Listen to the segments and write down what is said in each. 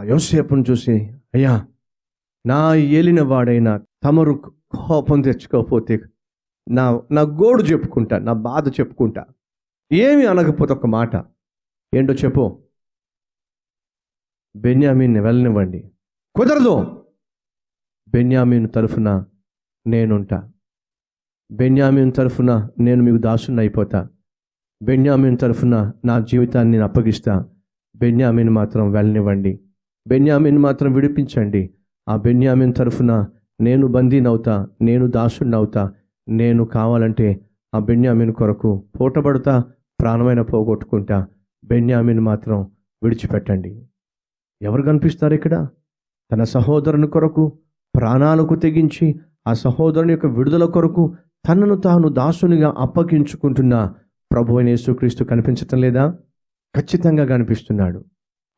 ఆ యోసేపును చూసి అయ్యా నా ఏలిన వాడైన తమరు కోపం తెచ్చుకోకపోతే నా నా గోడు చెప్పుకుంటా నా బాధ చెప్పుకుంటా. ఏమి అనకపోతే ఒక మాట. ఏంటో చెప్పు. బెన్యామీన్ని వెళ్ళనివ్వండి. కుదరదు. బెన్యామీన్ తరఫున నేనుంటా. బెన్యామీన్ తరఫున నేను మీకు దాసుని అయిపోతా. బెన్యామీన్ తరఫున నా జీవితాన్ని నేను అప్పగిస్తా. బెన్యామీన్ మాత్రం వెళ్ళనివ్వండి. బెన్యామిన్ మాత్రం విడిపించండి. ఆ బెన్యామిన్ తరఫున నేను బందీనవుతా నేను దాసుడినవుతా నేను కావాలంటే ఆ బెన్యామిన్ కొరకు పూటబడతా ప్రాణమైన పోగొట్టుకుంటా. బెన్యామిన్ మాత్రం విడిచిపెట్టండి. ఎవరు కనిపిస్తారు ఇక్కడ? తన సహోదరుని కొరకు ప్రాణాలకు తెగించి ఆ సహోదరుని యొక్క విడుదల కొరకు తనను తాను దాసునిగా అప్పగించుకుంటున్న ప్రభు అయిన యేసుక్రీస్తు కనిపించటం లేదా? ఖచ్చితంగా కనిపిస్తున్నాడు.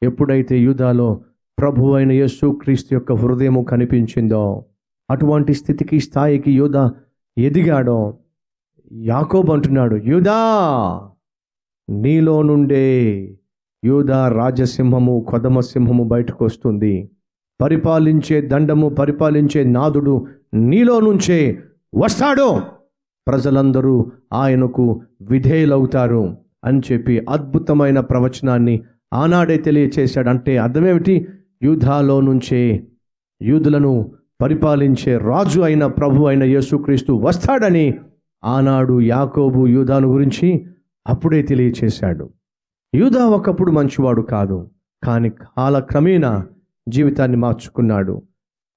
ఎప్పుడైతే యూదాలో ప్రభు అయిన యేసు క్రీస్తు యొక్క హృదయము కనిపించిందో అటువంటి స్థితికి స్థాయికి యూద ఎదిగాడో యాకోబ్ అంటున్నాడు యూదా నీలో నుండే యూదా రాజసింహము కొదమ సింహము బయటకు వస్తుంది. పరిపాలించే దండము పరిపాలించే నాదుడు నీలో నుంచే వస్తాడు. ప్రజలందరూ ఆయనకు విధేయులవుతారు అని చెప్పి అద్భుతమైన ప్రవచనాన్ని ఆనాడే తెలియచేశాడు. అంటే అర్థమేమిటి? యూధాలో నుంచే యూదులను పరిపాలించే రాజు అయిన ప్రభు అయిన యేసుక్రీస్తు వస్తాడని ఆనాడు యాకోబు యూదాను గురించి అప్పుడే తెలియచేశాడు. యూదా ఒకప్పుడు మంచివాడు కాదు కానీ కాలక్రమేణా జీవితాన్ని మార్చుకున్నాడు.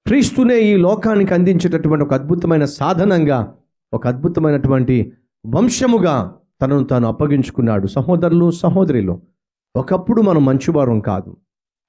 క్రీస్తునే ఈ లోకానికి అందించేటటువంటి ఒక అద్భుతమైన సాధనంగా ఒక అద్భుతమైనటువంటి వంశముగా తనను తాను అప్పగించుకున్నాడు. సహోదరులు సహోదరులు ఒకప్పుడు మనం మంచివారం కాదు.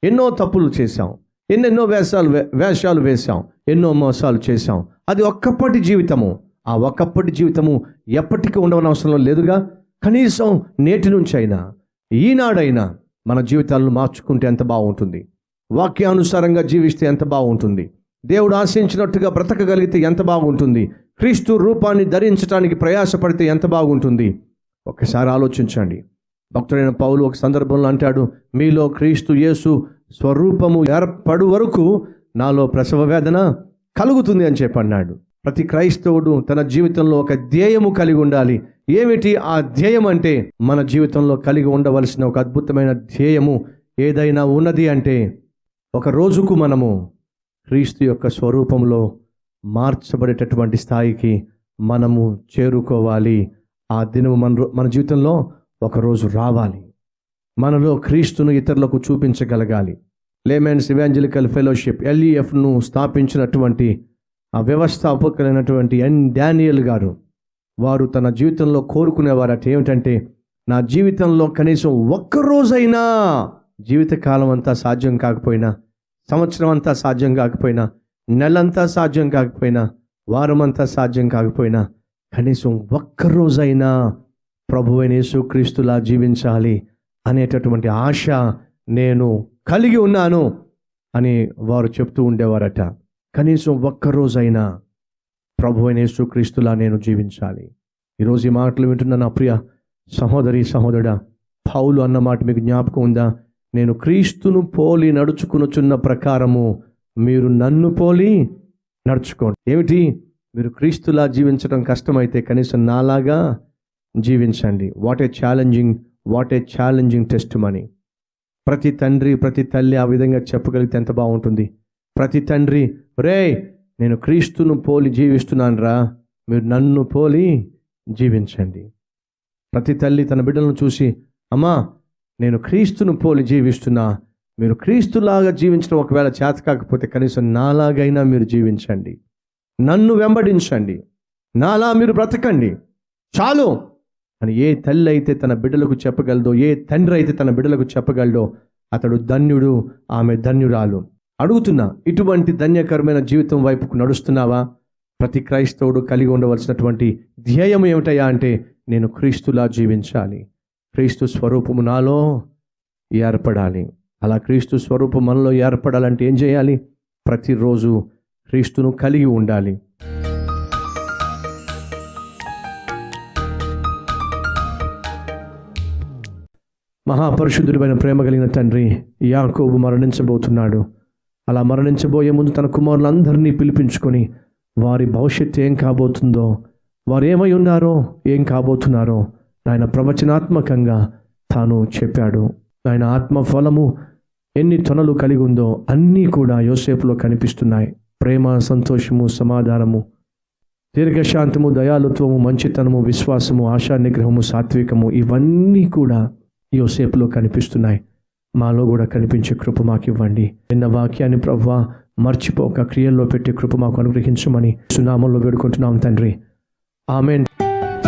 ఎన్నో తప్పులు చేశాం. ఎన్నెన్నో వేషాలు వేషాలు వేశాం. ఎన్నో మోసాలు చేశాం. అది ఒక్కప్పటి జీవితము. ఆ ఒక్కప్పటి జీవితము ఎప్పటికీ ఉండవనవసరం లేదుగా. కనీసం నేటి నుంచి అయినా ఈనాడైనా మన జీవితాలను మార్చుకుంటే ఎంత బాగుంటుంది. వాక్యానుసారంగా జీవిస్తే ఎంత బాగుంటుంది. దేవుడు ఆశించినట్టుగా బ్రతకగలిగితే ఎంత బాగుంటుంది. క్రీస్తు రూపాన్ని ధరించడానికి ప్రయాసపడితే ఎంత బాగుంటుంది. ఒకసారి ఆలోచించండి. భక్తుడైన పౌలు ఒక సందర్భంలో అంటాడు మీలో క్రీస్తు యేసు స్వరూపము ఏర్పడు వరకు నాలో ప్రసవ వేదన కలుగుతుంది అని చెప్పన్నాడు. ప్రతి క్రైస్తవుడు తన జీవితంలో ఒక ధ్యేయము కలిగి ఉండాలి. ఏమిటి ఆ ధ్యేయం అంటే? మన జీవితంలో కలిగి ఉండవలసిన ఒక అద్భుతమైన ధ్యేయము ఏదైనా ఉన్నది అంటే ఒక రోజుకు మనము క్రీస్తు యొక్క స్వరూపంలో మార్చబడేటటువంటి స్థాయికి మనము చేరుకోవాలి. ఆ దినము మన రో- మన జీవితంలో ఒకరోజు రావాలి. మనలో క్రీస్తును ఇతరులకు చూపించగలగాలి. లేమెన్స్ ఇవాంజలికల్ ఫెలోషిప్ ఎల్ఈఎఫ్ను స్థాపించినటువంటి ఆ వ్యవస్థాపకులైనటువంటి ఎన్ డానియల్ గారు వారు తన జీవితంలో కోరుకునేవారట ఏమిటంటే నా జీవితంలో కనీసం ఒక్కరోజైనా జీవితకాలం అంతా సాధ్యం కాకపోయినా సంవత్సరం అంతా సాధ్యం కాకపోయినా నెలంతా సాధ్యం కాకపోయినా వారం అంతా సాధ్యం కాకపోయినా కనీసం ఒక్కరోజైనా ప్రభు అయిన యేసుక్రీస్తులా జీవించాలి అనేటటువంటి ఆశ నేను కలిగి ఉన్నాను అని వారు చెప్తూ ఉండేవారట. కనీసం ఒక్కరోజైనా ప్రభు అయిన యేసుక్రీస్తులా నేను జీవించాలి. ఈరోజు ఈ మాటలు వింటున్న నా ప్రియ సహోదరి సహోదరుడా పౌలు అన్న మాట మీకు జ్ఞాపకం ఉందా? నేను క్రీస్తును పోలి నడుచుకునుచున్న ప్రకారము మీరు నన్ను పోలి నడుచుకోండి. ఏమిటి? మీరు క్రీస్తులా జీవించడం కష్టమైతే కనీసం నాలాగా జీవించండి. What a challenging what a challenging testimony ప్రతి తండ్రి ప్రతి తల్లి ఆ విధంగా చెప్పగలిగితే ఎంత బాగుంటుంది. ప్రతి తండ్రి రే నేను క్రీస్తును పోలి జీవిస్తున్నాను రా మీరు నన్ను పోలి జీవించండి. ప్రతి తల్లి తన బిడ్డలను చూసి అమ్మా నేను క్రీస్తును పోలి జీవిస్తున్నా. మీరు క్రీస్తులాగా జీవించడం ఒకవేళ చేత కాకపోతే కనీసం నాలాగైనా మీరు జీవించండి. నన్ను వెంబడించండి. నాలా మీరు బ్రతకండి. చాలు. అని ఏ తల్లి అయితే తన బిడ్డలకు చెప్పగలదో ఏ తండ్రి అయితే తన బిడ్డలకు చెప్పగలడో అతడు ధన్యుడు ఆమె ధన్యురాలు. అడుగుతున్నా ఇటువంటి ధన్యకరమైన జీవితం వైపుకు నడుస్తున్నావా? ప్రతి క్రైస్తవుడు కలిగి ఉండవలసినటువంటి ధ్యేయం ఏమిటయా అంటే నేను క్రీస్తులా జీవించాలి. క్రీస్తు స్వరూపము నాలో ఏర్పడాలి. అలా క్రీస్తు స్వరూపం మనలో ఏర్పడాలంటే ఏం చేయాలి? ప్రతిరోజు క్రీస్తును కలిగి ఉండాలి. మహాపరిశుద్ధుడైన ప్రేమ కలిగిన తండ్రి యాకోబు మరణించబోతున్నాడు. అలా మరణించబోయే ముందు తన కుమారులందరినీ పిలిపించుకొని వారి భవిష్యత్తు ఏం కాబోతుందో వారు ఏమై ఉన్నారో ఏం కాబోతున్నారో ఆయన ప్రవచనాత్మకంగా తాను చెప్పాడు. ఆయన ఆత్మ ఫలము ఎన్ని తొనలు కలిగి ఉందో అన్నీ కూడా యోసేపులో కనిపిస్తున్నాయి. ప్రేమ సంతోషము సమాధానము దీర్ఘశాంతము దయాలుత్వము మంచితనము విశ్వాసము ఆశా నిగ్రహము సాత్వికము ఇవన్నీ కూడా యోసేపులో కనిపిస్తున్నాయి. మాలో కూడా కనిపించే కృప మాకు ఇవ్వండి నిన్న వాక్యాన్ని ప్రవ్వా మర్చిపోక క్రియల్లో పెట్టే కృప మాకు అనుగ్రహించమని సునామంలో వేడుకుంటున్నాం తండ్రి. ఆమెన్.